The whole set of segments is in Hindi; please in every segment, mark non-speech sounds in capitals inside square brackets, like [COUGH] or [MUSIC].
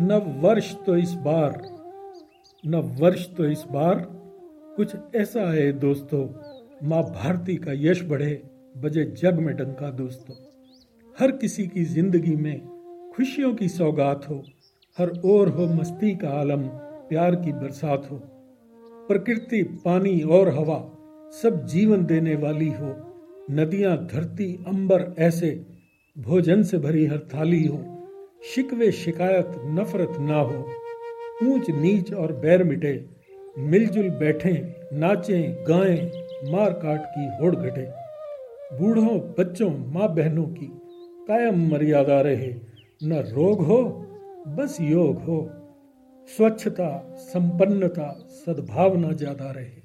नव वर्ष तो इस बार नव वर्ष तो इस बार कुछ ऐसा है दोस्तों, माँ भारती का यश बढ़े, बजे जग में डंका दोस्तों। हर किसी की ज़िंदगी में खुशियों की सौगात हो, हर ओर हो मस्ती का आलम, प्यार की बरसात हो। प्रकृति, पानी और हवा सब जीवन देने वाली हो, नदियाँ, धरती, अंबर ऐसे भोजन से भरी हर थाली हो। शिकवे शिकायत, नफरत ना हो। ऊंच, नीच और बैर मिटे। मिलजुल बैठे, नाचें, गाएँ, मार काट की होड़ घटे। बूढ़ों, बच्चों, माँ बहनों की कायम मर्यादा रहे। न रोग हो, बस योग हो। स्वच्छता, संपन्नता, सद्भावना ज़्यादा रहे।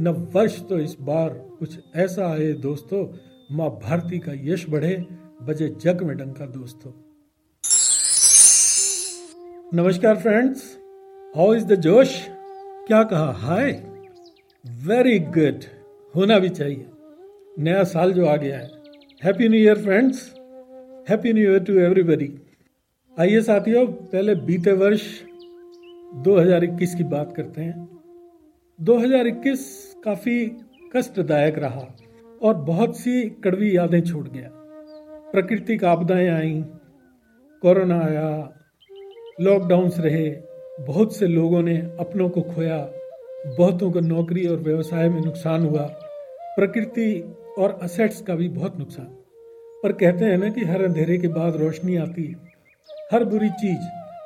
न वर्ष तो इस बार कुछ ऐसा आए दोस्तों। माँ भारती का यश बढ़े, बजे जग में डंका दोस्तों। नमस्कार फ्रेंड्स हाउ इज़ द जोश? क्या कहा? हाय वेरी गुड होना भी चाहिए। नया साल जो आ गया है। Happy new year friends happy new year to everybody आइए साथियों, पहले बीते वर्ष 2021 की बात करते हैं। 2021 काफ़ी कष्टदायक रहा और बहुत सी कड़वी यादें छोड़ गया। प्राकृतिक आपदाएँ आई, कोरोना आया लॉकडाउन्स रहे, बहुत से लोगों ने अपनों को खोया, बहुतों को नौकरी और व्यवसाय में नुकसान हुआ। प्रकृति और असेट्स का भी बहुत नुकसान। पर कहते हैं ना कि हर अंधेरे के बाद रोशनी आती है। हर बुरी चीज़,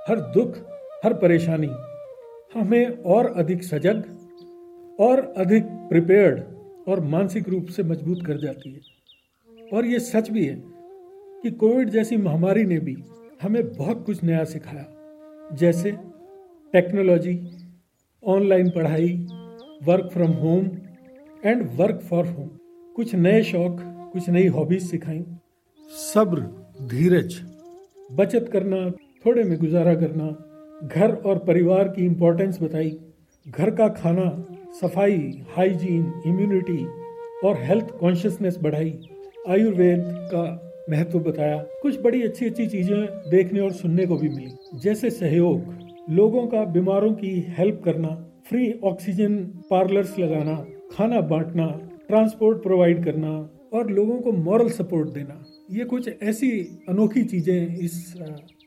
हर दुख, हर परेशानी, हमें और अधिक सजग और अधिक प्रिपेयर्ड और मानसिक रूप से मज़बूत कर जाती है। और ये सच भी है कि कोविड जैसी महामारी ने भी हमें बहुत कुछ नया सिखाया। जैसे टेक्नोलॉजी ऑनलाइन पढ़ाई work from home and work for home कुछ नए शौक कुछ नई हॉबीज सिखाई। सब्र धीरज। बचत करना थोड़े में गुजारा करना घर और परिवार की इम्पोर्टेंस बताई। घर का खाना सफ़ाई हाइजीन इम्यूनिटी और हेल्थ कॉन्शियसनेस बढ़ाई। आयुर्वेद का महत्व बताया। कुछ बड़ी अच्छी अच्छी चीज़ें देखने और सुनने को भी मिली। जैसे सहयोग, लोगों का बीमारों की हेल्प करना, फ्री ऑक्सीजन पार्लर्स लगाना, खाना बांटना, ट्रांसपोर्ट प्रोवाइड करना और लोगों को मॉरल सपोर्ट देना। ये कुछ ऐसी अनोखी चीज़ें इस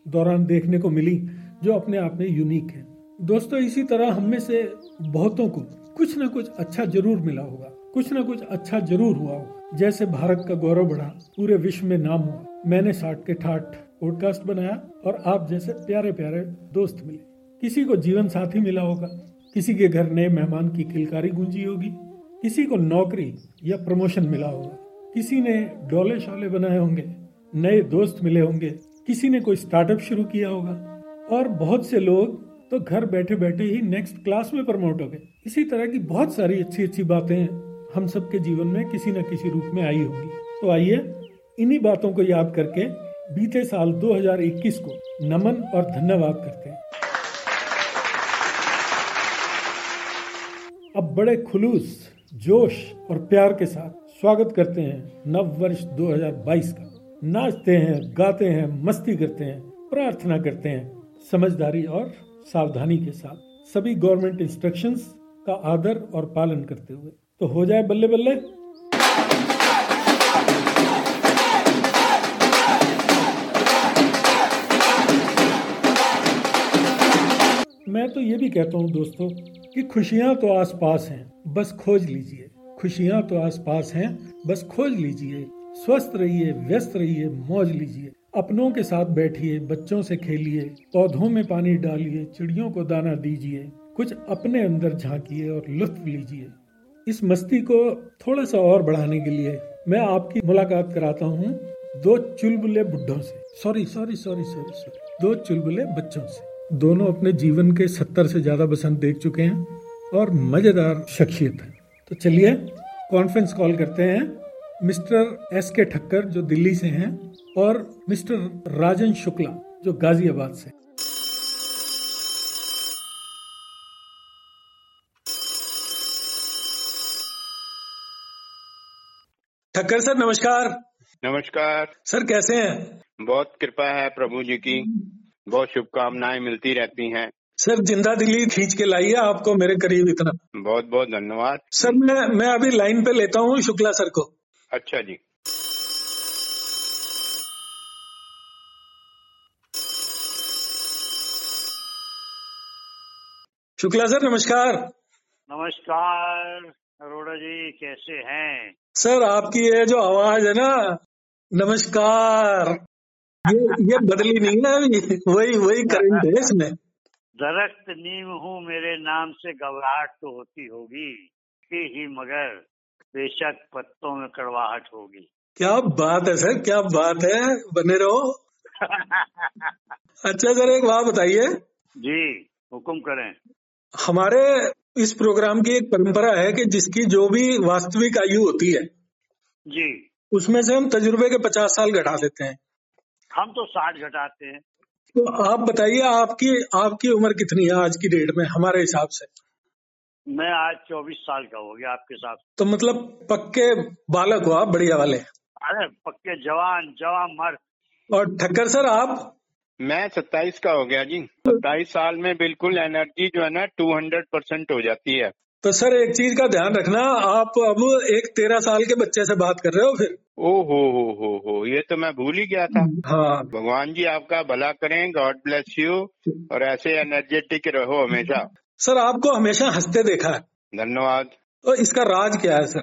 दौरान देखने को मिली, जो अपने आप में यूनिक है। दोस्तों, इसी तरह हम में से बहुतों को कुछ ना कुछ अच्छा ज़रूर मिला होगा। कुछ ना कुछ अच्छा ज़रूर हुआ। हो जैसे भारत का गौरव बढ़ा, पूरे विश्व में नाम हुआ। मैंने साठ के ठाठ पॉडकास्ट बनाया और आप जैसे प्यारे प्यारे दोस्त मिले। किसी को जीवन साथी मिला होगा, किसी के घर नए मेहमान की किलकारी गूंजी होगी, किसी को नौकरी या प्रमोशन मिला होगा। किसी ने डोले शोले बनाए होंगे, नए दोस्त मिले होंगे, किसी ने कोई स्टार्टअप शुरू किया होगा। और बहुत से लोग तो घर बैठे बैठे ही नेक्स्ट क्लास में प्रमोट हो गए। इसी तरह की बहुत सारी अच्छी अच्छी बातें हम सबके जीवन में किसी न किसी रूप में आई होगी। तो आइए इन्हीं बातों को याद करके बीते साल 2021 को नमन और धन्यवाद करते हैं। अब बड़े खुलूस, जोश और प्यार के साथ स्वागत करते हैं नव वर्ष 2022 का। नाचते हैं, गाते हैं, मस्ती करते हैं, प्रार्थना करते हैं, समझदारी और सावधानी के साथ। सभी गवर्नमेंट इंस्ट्रक्शंस का आदर और पालन करते हुए। तो हो जाए बल्ले बल्ले। मैं तो ये भी कहता हूँ दोस्तों कि खुशियाँ तो आसपास हैं, बस खोज लीजिए। खुशियाँ तो आसपास हैं, बस खोज लीजिए। स्वस्थ रहिए, व्यस्त रहिए, मौज लीजिए। अपनों के साथ बैठिए, बच्चों से खेलिए, पौधों में पानी डालिए, चिड़ियों को दाना दीजिए, कुछ अपने अंदर झांकिए और लुत्फ लीजिए। इस मस्ती को थोड़ा सा और बढ़ाने के लिए मैं आपकी मुलाकात कराता हूँ दो चुलबुले बुढ़ों से। Sorry sorry sorry sorry sorry दो चुलबुले बच्चों से। दोनों अपने जीवन के सत्तर से ज़्यादा बसंत देख चुके हैं और मज़ेदार शख्सियत है। तो चलिए कॉन्फ्रेंस कॉल करते हैं मिस्टर एस के ठक्कर जो दिल्ली से हैं, और मिस्टर राजन शुक्ला, जो गाजियाबाद से ठक्कर सर नमस्कार। नमस्कार। सर कैसे हैं? बहुत कृपा है प्रभु जी की। बहुत शुभकामनाएँ मिलती रहती हैं। सर ज़िंदा दिली खींच के लाइए आपको मेरे करीब इतना। बहुत बहुत धन्यवाद। सर मैं मैं अभी लाइन पे लेता हूँ शुक्ला सर को। अच्छा जी। शुक्ला सर नमस्कार। नमस्कार। अरोड़ा जी कैसे हैं? सर आपकी ये जो आवाज़ है ना नमस्कार। ये ये बदली नहीं ना अभी? वही वही करंट है इसमें। दरख्त नीम हूँ मेरे नाम से घबराहट तो होती होगी। कि ही मगर बेशक पत्तों में कड़वाहट होगी। क्या बात है सर क्या बात है। बने रहो। [LAUGHS] अच्छा सर एक बात बताइए। जी हुक्म करें। हमारे इस प्रोग्राम की एक परंपरा है कि जिसकी जो भी वास्तविक आयु होती है जी। उसमें से हम तजुर्बे के पचास साल घटा देते हैं। हम तो साठ घटाते हैं। तो आप बताइए आपकी आपकी उम्र कितनी है आज की डेट में हमारे हिसाब से? मैं आज चौबीस साल का हो गया आपके साथ। तो मतलब पक्के बालक हो आप बढ़िया वाले। अरे पक्के जवान जवान मर्द। और ठक्कर सर आप मैं सत्ताईस का हो गया जी। सत्ताईस साल में बिल्कुल एनर्जी जो है ना टू हंड्रेड परसेंट हो जाती है। तो सर एक चीज़ का ध्यान रखना आप अब एक तेरह साल के बच्चे से बात कर रहे हो फिर? ओ हो हो हो हो ये तो मैं भूल ही गया था। हाँ। भगवान जी आपका भला करें गॉड ब्लेस यू और ऐसे एनर्जेटिक रहो हमेशा। सर आपको हमेशा हँसते देखा है। धन्यवाद। तो इसका राज क्या है सर?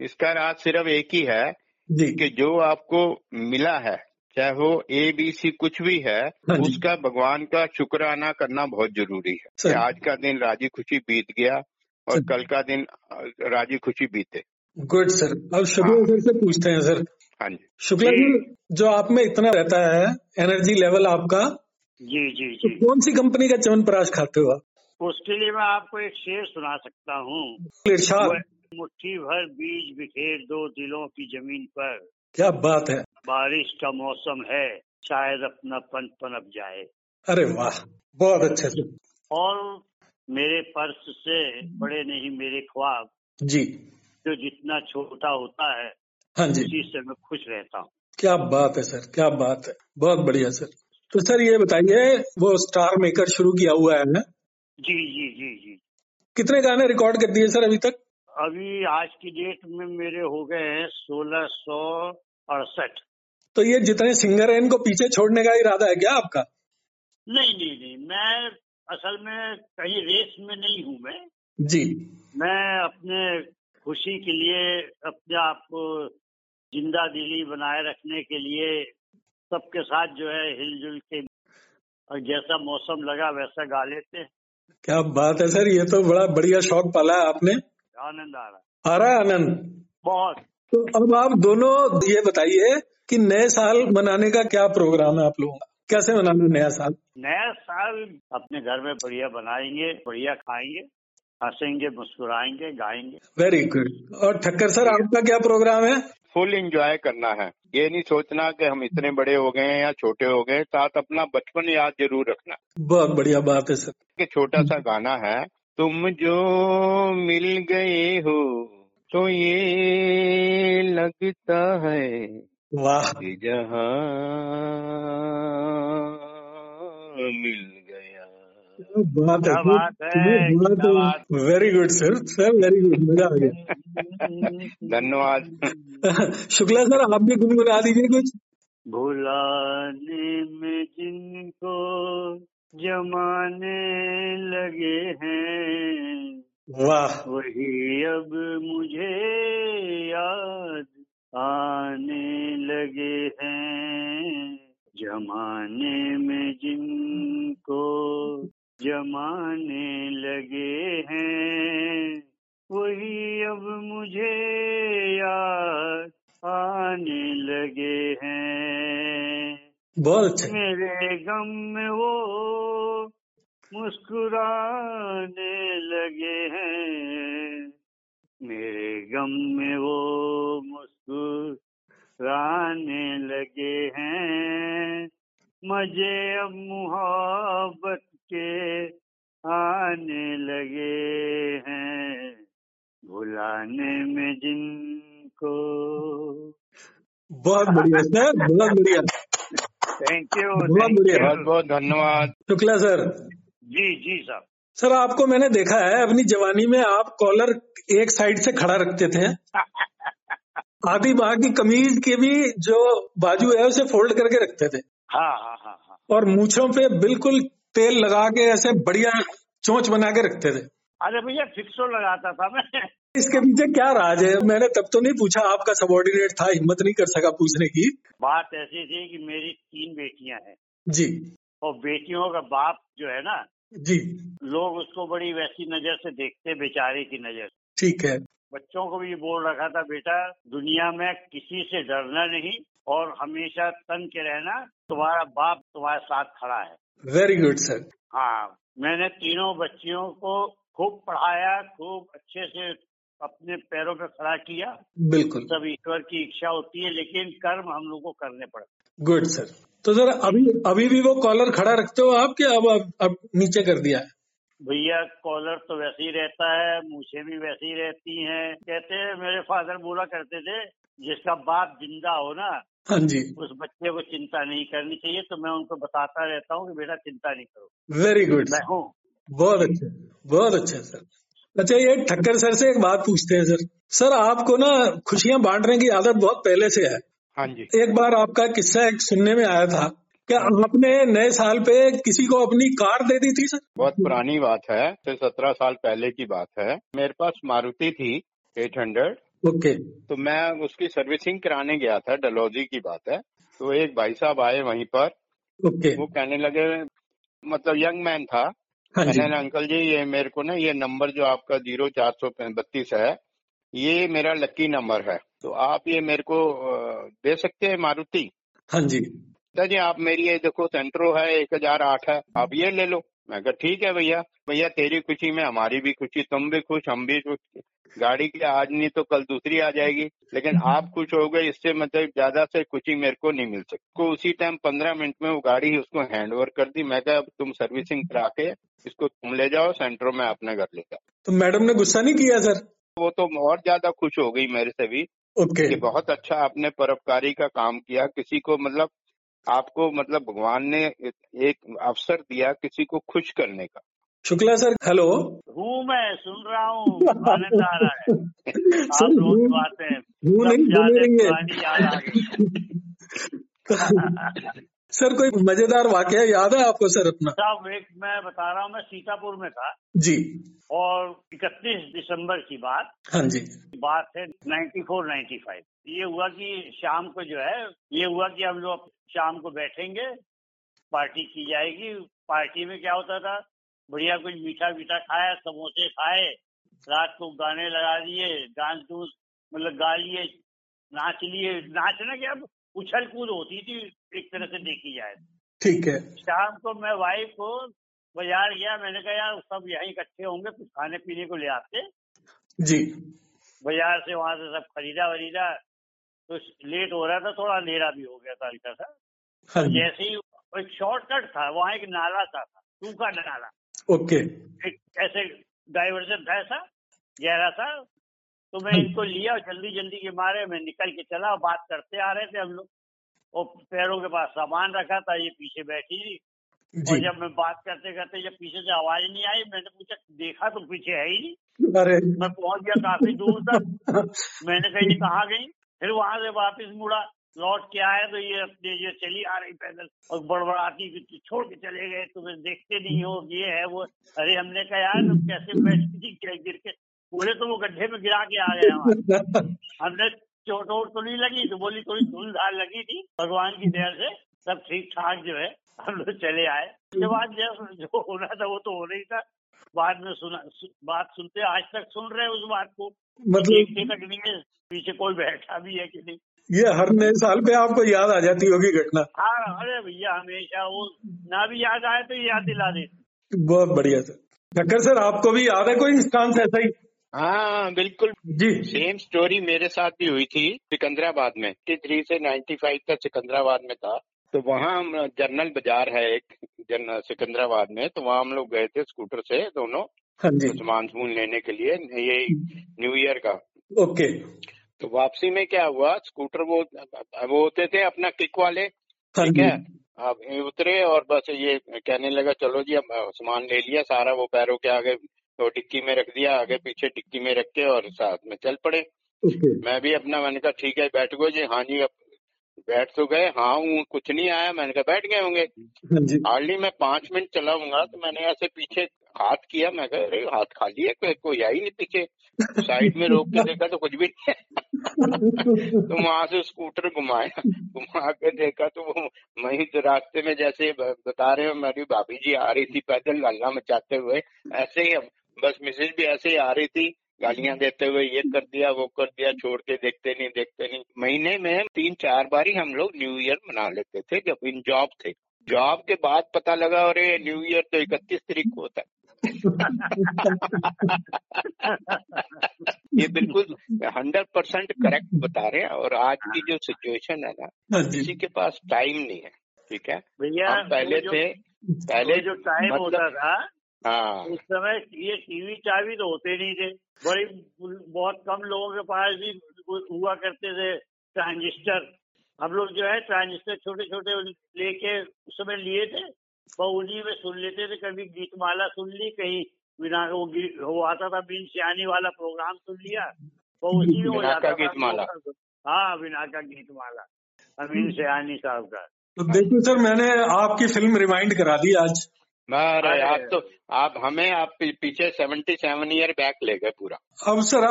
इसका राज सिर्फ़ एक ही है जी। कि जो आपको मिला है चाहे वो ए बी सी कुछ भी है हाँ उसका भगवान का शुक्राना करना बहुत ज़रूरी है। कि आज का दिन राज़ी खुशी बीत गया और कल का दिन राज़ी खुशी बीते। Good sir. अब शुक्ला हाँ। सर से पूछते हैं सर। हाँ जी। शुक्ला जी। जो। आप में इतना रहता है एनर्जी लेवल आपका जी जी तो जी। कौन सी कंपनी का च्यवनप्राश खाते हो आप? उसके लिए मैं आपको एक शेर सुना सकता हूँ। मुट्ठी भर बीज बिखेर दो दिलों की ज़मीन पर। क्या बात है। बारिश का मौसम है शायद अपना पन पनप जाए। अरे वाह बहुत अच्छे से और मेरे पर्स से बड़े नहीं मेरे ख्वाब। जी। जो जितना छोटा होता है हाँ जी। उसी से मैं खुश रहता हूँ। क्या बात है सर क्या बात है। बहुत बढ़िया सर। तो सर ये बताइए वो स्टार मेकर शुरू किया हुआ है ना? जी जी जी जी। कितने गाने रिकॉर्ड कर दिए सर अभी तक? अभी आज की डेट में मेरे हो गए हैं सोलह सौ अड़सठ। तो ये जितने सिंगर हैं इनको पीछे छोड़ने का इरादा है क्या आपका? नहीं नहीं नहीं मैं असल में कहीं रेस में नहीं हूँ मैं। जी। मैं अपने खुशी के लिए अपने आप को ज़िंदा दिली बनाए रखने के लिए सबके साथ जो है हिलजुल के और जैसा मौसम लगा वैसा गा लेते हैं। क्या बात है सर ये तो बड़ा बढ़िया शौक पाला है आपने। आनंद आ रहा आ रहा है आनंद? बहुत। तो अब आप दोनों ये बताइए कि नए साल मनाने का क्या प्रोग्राम है आप लोगों का? कैसे मनाना नया साल? नया साल अपने घर में बढ़िया बनाएँगे बढ़िया खाएँगे हंसेंगे मुस्कुराएँगे गाएँगे। वेरी गुड और ठक्कर सर आपका क्या प्रोग्राम है? फुल एंजॉय करना है। ये नहीं सोचना कि हम इतने बड़े हो गए हैं या छोटे हो गए साथ अपना बचपन याद ज़रूर रखना। बहुत बढ़िया बात है सर। कि छोटा सा गाना है तुम जो मिल गए हो तो ये लगता है वाह। जहाँ मिल गया। बात है बात है, very good sir sir very good मज़ा आ गया। धन्यवाद। शुक्ला सर आप भी गुनगुना दीजिए कुछ। भुलाने में जिनको जमाने लगे हैं। वाह। वही अब मुझे याद आने लगे हैं। जमाने में जिनको जमाने लगे हैं वही अब मुझे याद आने लगे हैं। बहुत मेरे गम में वो मुस्कुराने लगे हैं। मेरे गम में वो मुस्कुराने लगे हैं। मज़े अब मोहब्बत के आने लगे हैं। भुलाने में जिनको बहुत बढ़िया सर बहुत बढ़िया। थैंक यू बहुत बढ़िया। बहुत बहुत धन्यवाद। शुक्ला सर। जी जी सर। सर आपको मैंने देखा है अपनी जवानी में आप कॉलर एक साइड से खड़ा रखते थे। आधी बाह की कमीज के भी जो बाजू है उसे फोल्ड करके रखते थे। हाँ हाँ हाँ हाँ। और मूछों पे बिल्कुल तेल लगा के ऐसे बढ़िया चोंच बना के रखते थे। अरे भैया फिक्सो लगाता था मैं। इसके पीछे क्या राज है? मैंने तब तो नहीं पूछा आपका सबॉर्डिनेट था हिम्मत नहीं कर सका पूछने की। बात ऐसी थी कि मेरी तीन बेटियाँ हैं। जी। और बेटियों का बाप जो है ना जी। लोग उसको बड़ी वैसी नज़र से देखते बेचारे की नज़र। ठीक है। बच्चों को भी बोल रखा था बेटा दुनिया में किसी से डरना नहीं और हमेशा तन के रहना तुम्हारा बाप तुम्हारे साथ खड़ा है। वेरी गुड सर हाँ मैंने तीनों बच्चियों को खूब पढ़ाया खूब अच्छे से अपने पैरों पे खड़ा किया। बिल्कुल। सब ईश्वर की इच्छा होती है लेकिन कर्म हम लोग को करने पड़ते गुड सर तो सर अभी अभी भी वो कॉलर खड़ा रखते हो आप क्या अब अब, अब नीचे कर दिया है? भैया कॉलर तो वैसे ही रहता है मूछे भी वैसे ही रहती हैं। कहते हैं मेरे फादर बोला करते थे जिसका बाप ज़िंदा हो ना हाँ जी। उस बच्चे को चिंता नहीं करनी चाहिए तो मैं उनको बताता रहता हूँ कि बेटा चिंता नहीं करो। वेरी गुड मैं हूँ। बहुत अच्छा बहुत अच्छा सर अच्छा ये ठक्कर सर से एक बात पूछते हैं सर सर आपको ना खुशियाँ बांटने की आदत बहुत पहले से है। हाँ जी। एक बार आपका किस्सा एक सुनने में आया था क्या आपने नए साल पे किसी को अपनी कार दे दी थी सर? बहुत पुरानी बात है सत्रह साल पहले की बात है। मेरे पास मारुति थी 800 ओके। तो मैं उसकी सर्विसिंग कराने गया था डलोजी की बात है। तो एक भाई साहब आए वहीं पर। ओके। वो कहने लगे मतलब यंग मैन था। हाँ कहने लगे अंकल जी ये मेरे को ना ये नंबर जो आपका ज़ीरो चार सौ बत्तीस है ये मेरा लकी नंबर है। तो आप ये मेरे को दे सकते हैं मारुति? हाँ जी। जी आप मेरी ये देखो सेंट्रो है एक हज़ार आठ है आप ये ले लो। मैं कहा ठीक है भैया भैया तेरी खुशी में हमारी भी खुशी तुम भी खुश हम भी खुश। गाड़ी की आज नहीं तो कल दूसरी आ जाएगी लेकिन आप खुश हो गए इससे मतलब ज़्यादा से खुशी मेरे को नहीं मिल सकती। को उसी टाइम पंद्रह मिनट में वो गाड़ी उसको हैंड ओवर कर दी। मैं कहा अब तुम सर्विसिंग करा के इसको तुम ले जाओ सेंट्रो में अपने घर ले जाओ। तो मैडम ने गुस्सा नहीं किया सर? वो तो और ज़्यादा खुश हो गई मेरे से भी। ओके। कि बहुत अच्छा आपने परोपकारी का काम किया। किसी को मतलब आपको मतलब भगवान ने एक अवसर दिया किसी को खुश करने का। Shukla sir hello. हूँ मैं सुन रहा हूँ आनंद आ रहा है। [LAUGHS] आप रोज हूँ। बातें [LAUGHS] [LAUGHS] सर कोई मज़ेदार वाकया याद है आपको सर अपना? साहब एक मैं बता रहा हूँ मैं सीतापुर में था। जी। और 31 दिसंबर की बात। हाँ जी। बात है 94 95 ये हुआ कि शाम को जो है ये हुआ कि हम लोग शाम को बैठेंगे पार्टी की जाएगी। पार्टी में क्या होता था बढ़िया कुछ मीठा मीठा खाया समोसे खाए रात को गाने लगा दिए डांस डूंस मतलब गा लिए नाच लिए। नाचना क्या उछल कूद होती थी एक तरह से देखी जाए ठीक है। शाम को मैं वाइफ को बाज़ार गया मैंने कहा यार सब यहीं इकट्ठे होंगे कुछ खाने पीने को ले आते? जी। बाज़ार से वहाँ से सब खरीदा वरीदा तो लेट हो रहा था थोड़ा अंधेरा भी हो गया था हल्का सा। हाँ जैसे ही एक शॉर्टकट था वहाँ एक नाला सा था सूखा नाला। ओके। एक ऐसे डाइवर्जन था ऐसा गहरा सा तो मैं इनको लिया और जल्दी जल्दी के मारे मैं निकल के चला बात करते आ रहे थे हम लोग। और पैरों के पास सामान रखा था ये पीछे बैठी थी। और जब मैं बात करते करते जब पीछे से आवाज़ नहीं आई मैंने पूछा देखा तो पीछे है ही नहीं। अरे। मैं पहुँच गया काफ़ी दूर तक। मैंने कही कहा गई फिर वहाँ से वापस मुड़ा लौट के आया तो ये अपने ये चली आ रही पैदल। और बड़बड़ाती छोड़ के चले गए तुम्हें देखते नहीं हो ये है वो। अरे हमने कहा यार तुम कैसे बैठी थी? गिर के बोले तो वो गड्ढे में गिरा के आ गए वहाँ। हमने चोट वोट तो नहीं लगी तो बोली थोड़ी धूल धार लगी थी भगवान की दया से सब ठीक ठाक जो है हम लोग चले आए। उसके बाद जो होना था वो तो हो रही था। बाद में सुना सु, बात सुनते आज तक सुन रहे हैं उस बात को। मतलब तक नहीं है पीछे कोई बैठा भी है कि नहीं? ये हर नए साल पे आपको याद आ जाती होगी घटना। हाँ अरे भैया हमेशा वो ना भी याद आए तो याद दिला देते। बहुत बढ़िया सर। ठक्कर सर आपको भी याद है कोई इंस्टांस ऐसा ही? हाँ बिल्कुल। जी। सेम स्टोरी मेरे साथ भी हुई थी सिकंदराबाद में थ्री से 95 तक सिकंदराबाद में था। तो वहाँ हम जनरल बाज़ार है एक जन सिकंदराबाद में तो वहाँ हम लोग गए थे स्कूटर से दोनों हाँ सामान समून लेने के लिए ये न्यू ईयर का। ओके। तो वापसी में क्या हुआ स्कूटर वो वो होते थे अपना किक वाले हाँ ठीक है? अब उतरे और बस ये कहने लगा चलो जी अब सामान ले लिया सारा वो पैरों के आगे तो डिक्की में रख दिया आगे पीछे डिक्की में रख के और साथ में चल पड़े। मैं भी अपना मैंने कहा ठीक है बैठ गो जी हाँ जी अब बैठ तो गए हाँ हूँ कुछ नहीं आया। मैंने कहा बैठ गए होंगे। हाँ हार्डली मैं पाँच मिनट चलाऊँगा तो मैंने ऐसे पीछे हाथ किया मैं कहा अरे हाथ खाली है कोई कोई आई नहीं पीछे। साइड में रोक के देखा तो कुछ भी नहीं तो वहाँ से स्कूटर घुमाया घुमा के देखा तो वो वहीं तो रास्ते में जैसे बता रहे हो मेरी भाभी जी आ रही थी पैदल हल्ला मचाते हुए ऐसे ही बस मिसेज भी ऐसे ही आ रही थी गालियाँ देते हुए ये कर दिया वो कर दिया छोड़ के देखते नहीं देखते नहीं। महीने में तीन चार बार ही हम लोग न्यू ईयर मना लेते थे जब इन जॉब थे। जॉब के बाद पता लगा अरे न्यू ईयर तो इकतीस तारीख को होता है। ये बिल्कुल हंड्रेड परसेंट करेक्ट बता रहे हैं और आज की जो सिचुएशन है ना हाँ किसी के पास टाइम नहीं है ठीक है? भैया पहले थे पहले जो टाइम मतलब- होता था हाँ। उस समय ये टीवी चावी तो होते नहीं थे। बड़ी बहुत कम लोगों के पास भी हुआ करते थे ट्रांजिस्टर। हम लोग जो है ट्रांजिस्टर छोटे छोटे लेके उस समय लिए थे। वो उन्हीं में सुन लेते थे कभी गीतमाला सुन ली कहीं बिना वो वो आता था बिन सियानी वाला प्रोग्राम सुन लिया वो उसी में हो बिना जाता था। गीतमाला। हाँ बिना का गीतमाला अमीन सियानी साहब का। तो देखिए सर मैंने आपकी फ़िल्म रिमाइंड करा दी आज। अरे। आप तो आप हमें आप पीछे सेवेंटी सेवन ईयर बैक ले गए पूरा। अब सर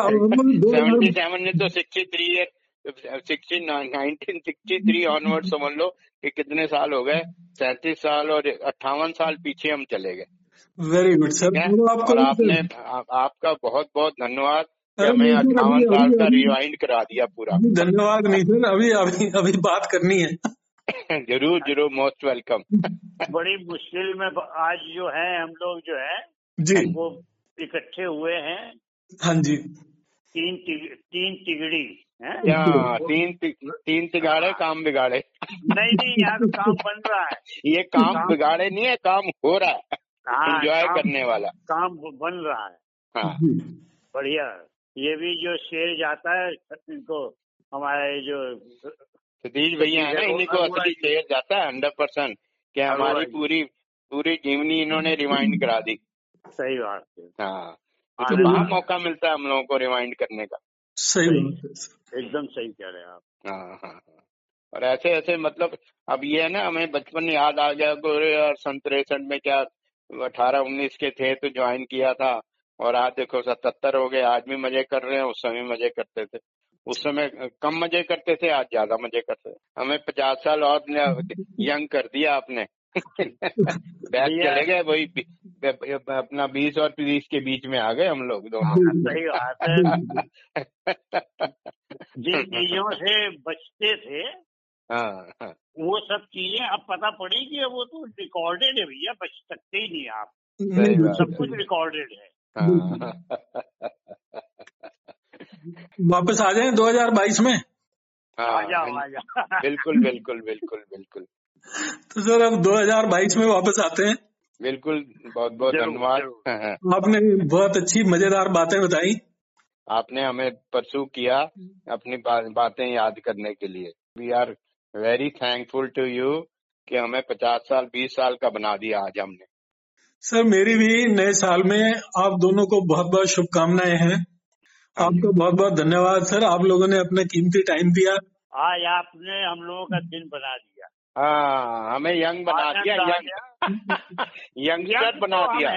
सेवेंटी [LAUGHS] सेवन ने तो sixty three year sixty nineteen sixty three onward समझ लो कि कितने साल हो गए। सैंतीस साल और अट्ठावन साल पीछे हम चले गए। वेरी गुड सर और आपने आ, आपका बहुत बहुत धन्यवाद हमें अट्ठावन साल का रिवाइंड करा दिया पूरा। धन्यवाद नहीं सर अभी अभी अभी बात करनी है। [LAUGHS] ज़रूर ज़रूर मोस्ट वेलकम [LAUGHS] बड़ी मुश्किल में आज जो है हम लोग जो है जी। वो इकट्ठे हुए हैं। हाँ जी। तीन तीन तिगड़ी हैं? क्या तीन तीन तिगाड़े काम बिगाड़े। नहीं नहीं यहाँ तो काम बन रहा है। [LAUGHS] ये काम काम- बिगाड़े नहीं है काम हो रहा है। हाँ एंजॉय काम- करने वाला। काम बन रहा है। हाँ। बढ़िया। ये भी जो शेर जाता है इनको हमारे जो सतीश भैया है ना इन्हीं को असली शेयर जाता है हंड्रेड परसेंट कि हमारी पूरी पूरी जीवनी इन्होंने रिवाइंड करा दी। सही बात है। हाँ तो। मौका मिलता है हम लोगों को रिवाइंड करने का। सही है। एकदम सही कह रहे हैं आप। हाँ हाँ हाँ। और ऐसे ऐसे मतलब अब ये है ना हमें बचपन याद आ गया गोरे और सन तिरसठ में क्या अठारह उन्नीस के थे तो ज्वाइन किया था। और आज देखो सतहत्तर हो गए आज भी मज़े कर रहे हैं उस समय मज़े करते थे। उस समय कम मज़े करते थे आज ज़्यादा मज़े करते हमें पचास साल और यंग कर दिया आपने। [LAUGHS] बैक चले गए वही अपना बीस और तीस के बीच में आ गए हम लोग दोनों। सही बात है। [LAUGHS] जिन चीज़ों से बचते थे हाँ हाँ। वो सब चीज़ें अब पता पड़ी कि वो तो रिकॉर्डेड है भैया बच सकते ही नहीं आप। सब कुछ रिकॉर्डेड है। हाँ। वापस आ जाएँ 2022 में? आ हाँ जाओ आ जाओ। [LAUGHS] बिल्कुल बिल्कुल बिल्कुल बिल्कुल। तो सर अब 2022 में वापस आते हैं। बिल्कुल बहुत बहुत धन्यवाद। [LAUGHS] आपने बहुत अच्छी मज़ेदार बातें बताई। आपने हमें परसू किया अपनी बा, बातें याद करने के लिए। We are very thankful to you कि हमें पचास साल बीस साल का बना दिया आज हमने। सर मेरी भी नए साल में आप दोनों को बहुत बहुत शुभकामनाएँ हैं। आपका बहुत बहुत धन्यवाद सर। आप लोगों ने अपना कीमती टाइम दिया। आज आपने हम लोगों का दिन बना दिया। हाँ हमें यंग बना दिया यंग। [LAUGHS] यंगस्टर यंग बना तो हम दिया।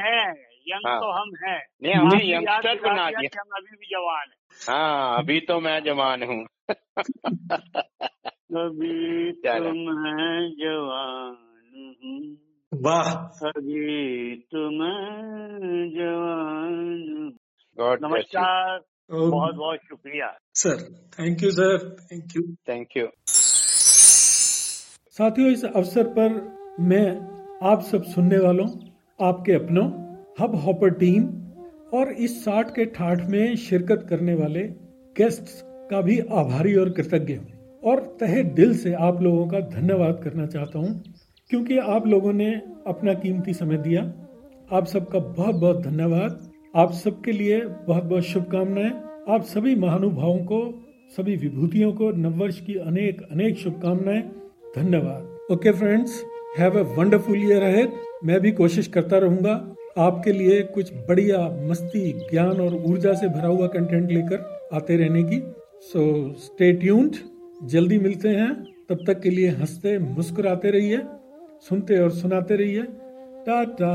यंग हाँ। तो हम हैं। नहीं हमें यंगस्टर बना दिया हम अभी भी जवान हैं। हाँ अभी तो मैं जवान हूँ। [LAUGHS] अभी। तुम हैं जवान हूँ, वाह। अभी तुम जवान हूँ। नमस्कार। बहुत बहुत शुक्रिया। Sir thank you sir thank you thank you साथियों इस अवसर पर मैं आप सब सुनने वालों आपके अपनों हब हॉपर टीम और इस साठ के ठाठ में शिरकत करने वाले गेस्ट्स का भी आभारी और कृतज्ञ हूँ। और तहे दिल से आप लोगों का धन्यवाद करना चाहता हूँ क्योंकि आप लोगों ने अपना कीमती समय दिया। आप सबका बहुत बहुत धन्यवाद। आप सबके लिए बहुत बहुत शुभकामनाएँ। आप सभी महानुभावों को, सभी विभूतियों को, नववर्ष की अनेक अनेक शुभकामनाएँ। धन्यवाद। Okay friends have wonderful year ahead मैं भी कोशिश करता रहूँगा आपके लिए कुछ बढ़िया, मस्ती, ज्ञान और ऊर्जा से भरा हुआ कंटेंट लेकर आते रहने की। सो स्टे ट्यून्ड जल्दी मिलते हैं। तब तक के लिए हँसते, मुस्कुराते रहिए, सुनते और सुनाते रहिए। टाटा।